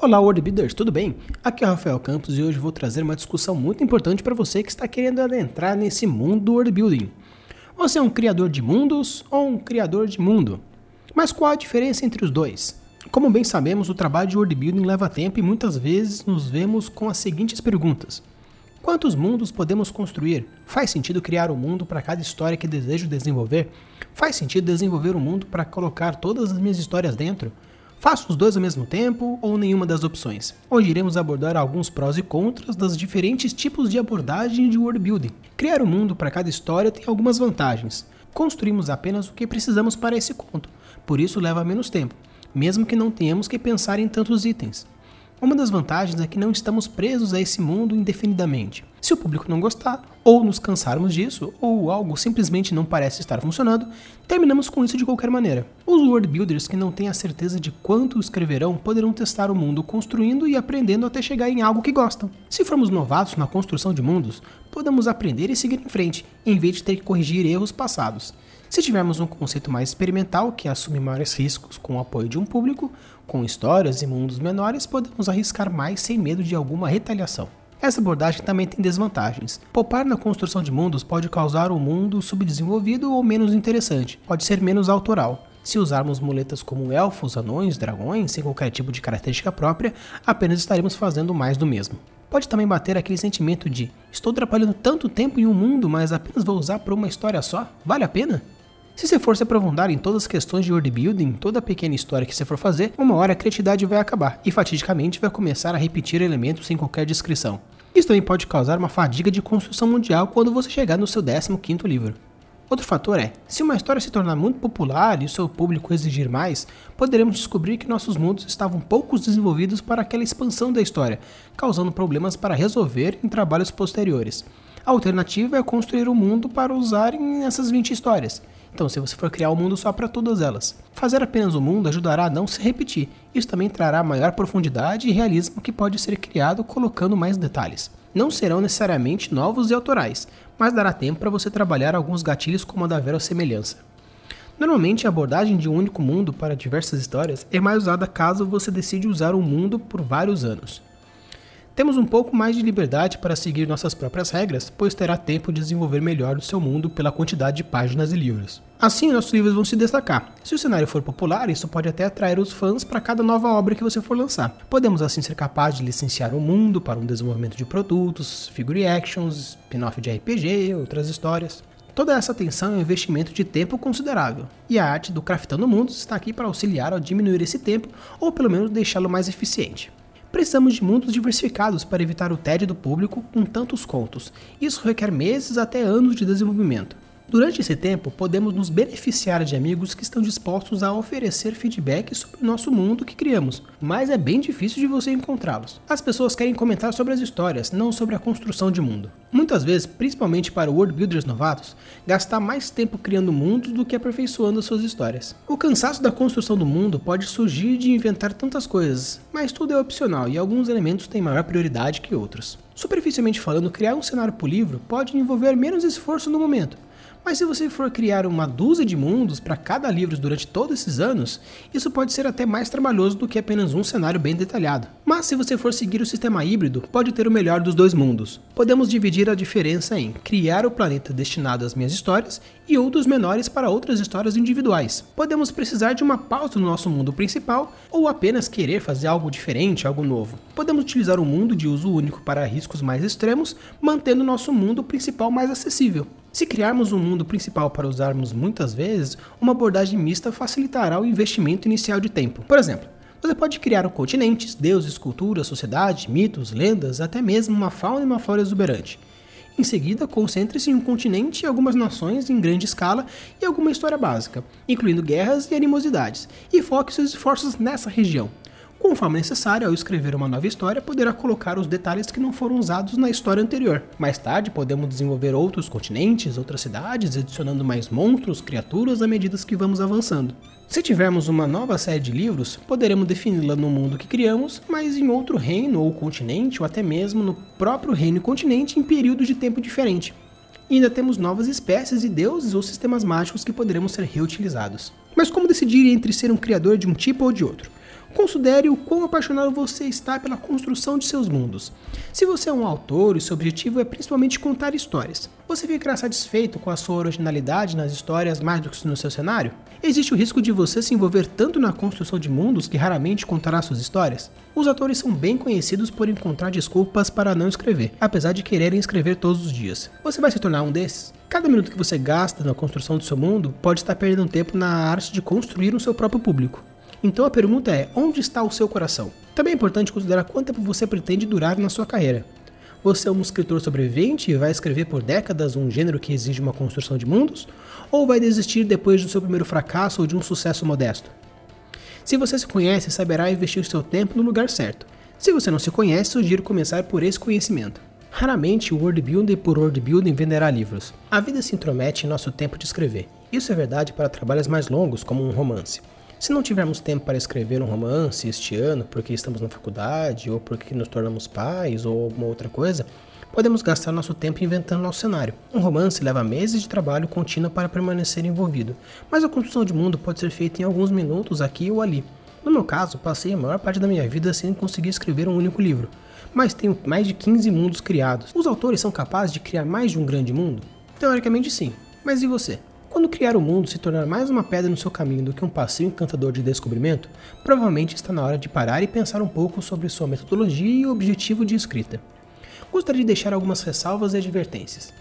Olá, World Builders, tudo bem? Aqui é o Rafael Campos e hoje vou trazer uma discussão muito importante para você que está querendo adentrar nesse mundo do World Building. Você é um criador de mundos ou um criador de mundo? Mas qual a diferença entre os dois? Como bem sabemos, o trabalho de World Building leva tempo e muitas vezes nos vemos com as seguintes perguntas. Quantos mundos podemos construir? Faz sentido criar um mundo para cada história que desejo desenvolver? Faz sentido desenvolver um mundo para colocar todas as minhas histórias dentro? Faço os dois ao mesmo tempo ou nenhuma das opções? Hoje iremos abordar alguns prós e contras dos diferentes tipos de abordagem de world building. Criar um mundo para cada história tem algumas vantagens. Construímos apenas o que precisamos para esse conto, por isso leva menos tempo, mesmo que não tenhamos que pensar em tantos itens. Uma das vantagens é que não estamos presos a esse mundo indefinidamente. Se o público não gostar, ou nos cansarmos disso, ou algo simplesmente não parece estar funcionando, terminamos com isso de qualquer maneira. Os world builders que não têm a certeza de quanto escreverão poderão testar o mundo construindo e aprendendo até chegar em algo que gostam. Se formos novatos na construção de mundos, podemos aprender e seguir em frente, em vez de ter que corrigir erros passados. Se tivermos um conceito mais experimental, que assume maiores riscos com o apoio de um público, com histórias e mundos menores, podemos arriscar mais sem medo de alguma retaliação. Essa abordagem também tem desvantagens. Poupar na construção de mundos pode causar um mundo subdesenvolvido ou menos interessante, pode ser menos autoral. Se usarmos muletas como elfos, anões, dragões, sem qualquer tipo de característica própria, apenas estaremos fazendo mais do mesmo. Pode também bater aquele sentimento de estou trabalhando tanto tempo em um mundo, mas apenas vou usar para uma história só? Vale a pena? Se você for se aprofundar em todas as questões de world building, toda pequena história que você for fazer, uma hora a criatividade vai acabar e fatidicamente vai começar a repetir elementos sem qualquer descrição. Isso também pode causar uma fadiga de construção mundial quando você chegar no seu 15º livro. Outro fator é, se uma história se tornar muito popular e o seu público exigir mais, poderemos descobrir que nossos mundos estavam poucos desenvolvidos para aquela expansão da história, causando problemas para resolver em trabalhos posteriores. A alternativa é construir um mundo para usar nessas 20 histórias, então, se você for criar um mundo só para todas elas, fazer apenas o um mundo ajudará a não se repetir. Isso também trará maior profundidade e realismo que pode ser criado colocando mais detalhes. Não serão necessariamente novos e autorais, mas dará tempo para você trabalhar alguns gatilhos como a da verossemelhança. Normalmente, a abordagem de um único mundo para diversas histórias é mais usada caso você decide usar um mundo por vários anos. Temos um pouco mais de liberdade para seguir nossas próprias regras, pois terá tempo de desenvolver melhor o seu mundo pela quantidade de páginas e livros. Assim, nossos livros vão se destacar. Se o cenário for popular, isso pode até atrair os fãs para cada nova obra que você for lançar. Podemos assim ser capazes de licenciar o mundo para um desenvolvimento de produtos, figure actions, spin-off de RPG, outras histórias. Toda essa atenção é um investimento de tempo considerável, e a arte do Craftando Mundos está aqui para auxiliar a diminuir esse tempo ou pelo menos deixá-lo mais eficiente. Precisamos de mundos diversificados para evitar o tédio do público com tantos contos. Isso requer meses até anos de desenvolvimento. Durante esse tempo, podemos nos beneficiar de amigos que estão dispostos a oferecer feedback sobre o nosso mundo que criamos, mas é bem difícil de você encontrá-los. As pessoas querem comentar sobre as histórias, não sobre a construção de mundo. Muitas vezes, principalmente para world builders novatos, gastar mais tempo criando mundos do que aperfeiçoando suas histórias. O cansaço da construção do mundo pode surgir de inventar tantas coisas, mas tudo é opcional e alguns elementos têm maior prioridade que outros. Superficialmente falando, criar um cenário por livro pode envolver menos esforço no momento, mas se você for criar uma dúzia de mundos para cada livro durante todos esses anos, isso pode ser até mais trabalhoso do que apenas um cenário bem detalhado. Mas se você for seguir o sistema híbrido, pode ter o melhor dos dois mundos. Podemos dividir a diferença em criar o planeta destinado às minhas histórias e outros menores para outras histórias individuais. Podemos precisar de uma pausa no nosso mundo principal ou apenas querer fazer algo diferente, algo novo. Podemos utilizar um mundo de uso único para riscos mais extremos, mantendo nosso mundo principal mais acessível. Se criarmos um mundo principal para usarmos muitas vezes, uma abordagem mista facilitará o investimento inicial de tempo. Por exemplo, você pode criar um continentes, deuses, culturas, sociedade, mitos, lendas, até mesmo uma fauna e uma flora exuberante. Em seguida, concentre-se em um continente e algumas nações em grande escala e alguma história básica, incluindo guerras e animosidades, e foque seus esforços nessa região. Conforme necessário, ao escrever uma nova história, poderá colocar os detalhes que não foram usados na história anterior. Mais tarde, podemos desenvolver outros continentes, outras cidades, adicionando mais monstros, criaturas à medida que vamos avançando. Se tivermos uma nova série de livros, poderemos defini-la no mundo que criamos, mas em outro reino ou continente, ou até mesmo no próprio reino e continente em períodos de tempo diferente. E ainda temos novas espécies de deuses ou sistemas mágicos que poderemos ser reutilizados. Mas como decidir entre ser um criador de um tipo ou de outro? Considere o quão apaixonado você está pela construção de seus mundos. Se você é um autor e seu objetivo é principalmente contar histórias, você ficará satisfeito com a sua originalidade nas histórias mais do que no seu cenário? Existe o risco de você se envolver tanto na construção de mundos que raramente contará suas histórias? Os atores são bem conhecidos por encontrar desculpas para não escrever, apesar de quererem escrever todos os dias. Você vai se tornar um desses? Cada minuto que você gasta na construção do seu mundo pode estar perdendo tempo na arte de construir o seu próprio público. Então a pergunta é: onde está o seu coração? Também é importante considerar quanto tempo você pretende durar na sua carreira. Você é um escritor sobrevivente e vai escrever por décadas um gênero que exige uma construção de mundos? Ou vai desistir depois do seu primeiro fracasso ou de um sucesso modesto? Se você se conhece, saberá investir o seu tempo no lugar certo. Se você não se conhece, sugiro começar por esse conhecimento. Raramente o word building por word building venderá livros. A vida se intromete em nosso tempo de escrever. Isso é verdade para trabalhos mais longos, como um romance. Se não tivermos tempo para escrever um romance este ano, porque estamos na faculdade, ou porque nos tornamos pais, ou alguma outra coisa, podemos gastar nosso tempo inventando nosso cenário. Um romance leva meses de trabalho contínuo para permanecer envolvido, mas a construção de mundo pode ser feita em alguns minutos aqui ou ali. No meu caso, passei a maior parte da minha vida sem conseguir escrever um único livro, mas tenho mais de 15 mundos criados. Os autores são capazes de criar mais de um grande mundo? Teoricamente sim, mas e você? Quando criar o mundo se tornar mais uma pedra no seu caminho do que um passeio encantador de descobrimento, provavelmente está na hora de parar e pensar um pouco sobre sua metodologia e objetivo de escrita. Gostaria de deixar algumas ressalvas e advertências.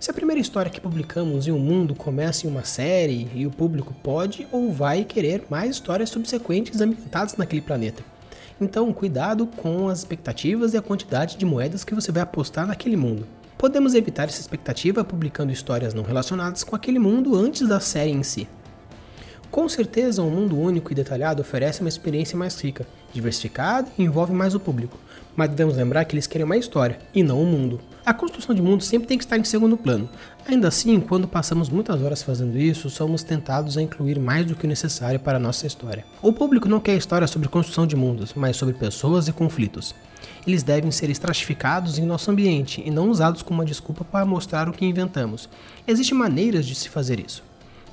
Se a primeira história que publicamos em um mundo começa em uma série e o público pode ou vai querer mais histórias subsequentes ambientadas naquele planeta. Então, cuidado com as expectativas e a quantidade de moedas que você vai apostar naquele mundo. Podemos evitar essa expectativa publicando histórias não relacionadas com aquele mundo antes da série em si. Com certeza, um mundo único e detalhado oferece uma experiência mais rica, diversificada e envolve mais o público, mas devemos lembrar que eles querem uma história e não um mundo. A construção de mundo sempre tem que estar em segundo plano. Ainda assim, quando passamos muitas horas fazendo isso, somos tentados a incluir mais do que o necessário para a nossa história. O público não quer histórias sobre construção de mundos, mas sobre pessoas e conflitos eles devem ser estratificados em nosso ambiente e não usados como uma desculpa para mostrar o que inventamos. Existem maneiras de se fazer isso.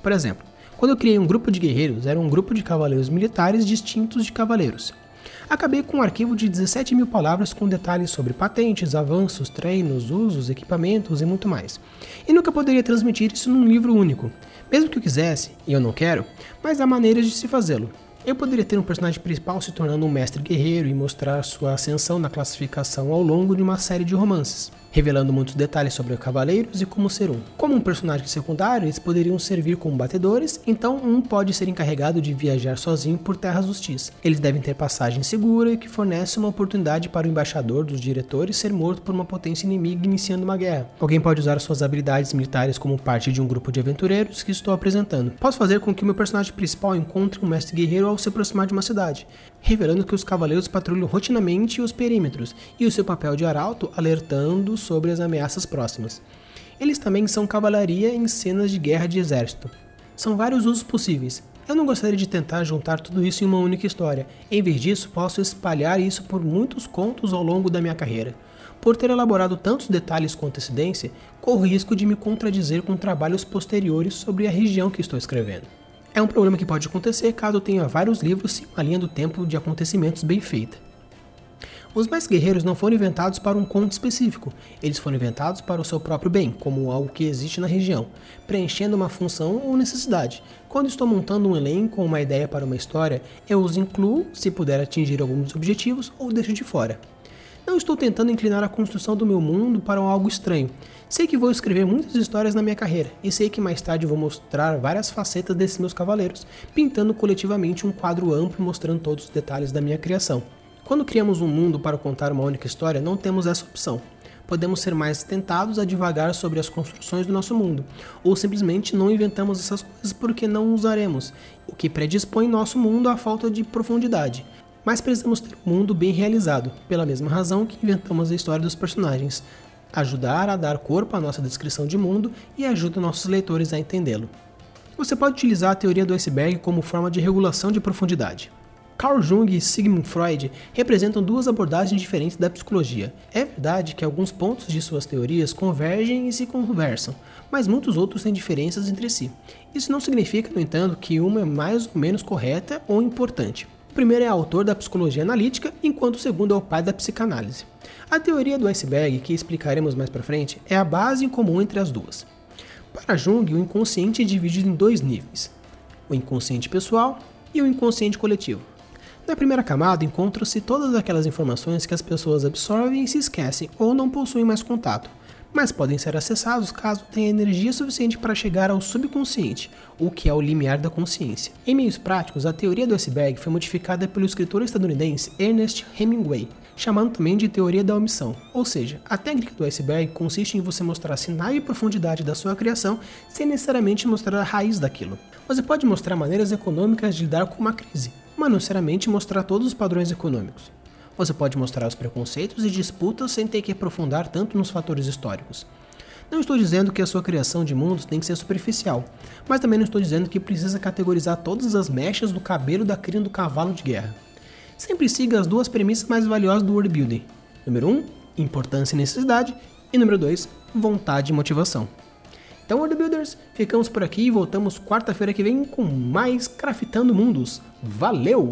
Por exemplo, quando eu criei um grupo de guerreiros, era um grupo de cavaleiros militares distintos de cavaleiros. Acabei com um arquivo de 17 mil palavras com detalhes sobre patentes, avanços, treinos, usos, equipamentos e muito mais. E nunca poderia transmitir isso num livro único, mesmo que eu quisesse, e eu não quero, mas há maneiras de se fazê-lo. Eu poderia ter um personagem principal se tornando um mestre guerreiro e mostrar sua ascensão na classificação ao longo de uma série de romances revelando muitos detalhes sobre cavaleiros e como ser um. Como um personagem secundário, eles poderiam servir como batedores, então um pode ser encarregado de viajar sozinho por terras hostis. Eles devem ter passagem segura e que fornece uma oportunidade para o embaixador dos diretores ser morto por uma potência inimiga iniciando uma guerra. Alguém pode usar suas habilidades militares como parte de um grupo de aventureiros que estou apresentando. Posso fazer com que o meu personagem principal encontre um mestre guerreiro ao se aproximar de uma cidade, revelando que os cavaleiros patrulham rotinamente os perímetros e o seu papel de arauto alertando sobre as ameaças próximas. Eles também são cavalaria em cenas de guerra de exército. São vários usos possíveis. Eu não gostaria de tentar juntar tudo isso em uma única história. Em vez disso, posso espalhar isso por muitos contos ao longo da minha carreira. Por ter elaborado tantos detalhes com antecedência, corro risco de me contradizer com trabalhos posteriores sobre a região que estou escrevendo. É um problema que pode acontecer caso tenha vários livros sem uma linha do tempo de acontecimentos bem feita. Os mais guerreiros não foram inventados para um conto específico, eles foram inventados para o seu próprio bem, como algo que existe na região, preenchendo uma função ou necessidade. Quando estou montando um elenco ou uma ideia para uma história, eu os incluo se puder atingir alguns objetivos ou deixo de fora. Não estou tentando inclinar a construção do meu mundo para algo estranho. Sei que vou escrever muitas histórias na minha carreira, e sei que mais tarde vou mostrar várias facetas desses meus cavaleiros, pintando coletivamente um quadro amplo mostrando todos os detalhes da minha criação. Quando criamos um mundo para contar uma única história, não temos essa opção. Podemos ser mais tentados a divagar sobre as construções do nosso mundo, ou simplesmente não inventamos essas coisas porque não usaremos, o que predispõe nosso mundo à falta de profundidade. Mas precisamos ter um mundo bem realizado, pela mesma razão que inventamos a história dos personagens, ajudar a dar corpo à nossa descrição de mundo e ajuda nossos leitores a entendê-lo. Você pode utilizar a teoria do iceberg como forma de regulação de profundidade. Carl Jung e Sigmund Freud representam duas abordagens diferentes da psicologia. É verdade que alguns pontos de suas teorias convergem e se conversam, mas muitos outros têm diferenças entre si. Isso não significa, no entanto, que uma é mais ou menos correta ou importante. O primeiro é autor da psicologia analítica, enquanto o segundo é o pai da psicanálise. A teoria do iceberg, que explicaremos mais para frente, é a base em comum entre as duas. Para Jung, o inconsciente é dividido em dois níveis: o inconsciente pessoal e o inconsciente coletivo. Na primeira camada encontram-se todas aquelas informações que as pessoas absorvem e se esquecem ou não possuem mais contato, mas podem ser acessados caso tenha energia suficiente para chegar ao subconsciente, o que é o limiar da consciência. Em meios práticos, a teoria do iceberg foi modificada pelo escritor estadunidense Ernest Hemingway, chamando também de teoria da omissão. Ou seja, a técnica do iceberg consiste em você mostrar sinal e profundidade da sua criação sem necessariamente mostrar a raiz daquilo. Você pode mostrar maneiras econômicas de lidar com uma crise, mas não necessariamente mostrar todos os padrões econômicos. Você pode mostrar os preconceitos e disputas sem ter que aprofundar tanto nos fatores históricos. Não estou dizendo que a sua criação de mundos tem que ser superficial, mas também não estou dizendo que precisa categorizar todas as mechas do cabelo da crina do cavalo de guerra. Sempre siga as duas premissas mais valiosas do world building. Número 1, um, importância e necessidade, e número 2, vontade e motivação. Então, World Builders, ficamos por aqui e voltamos quarta-feira que vem com mais Craftando Mundos. Valeu!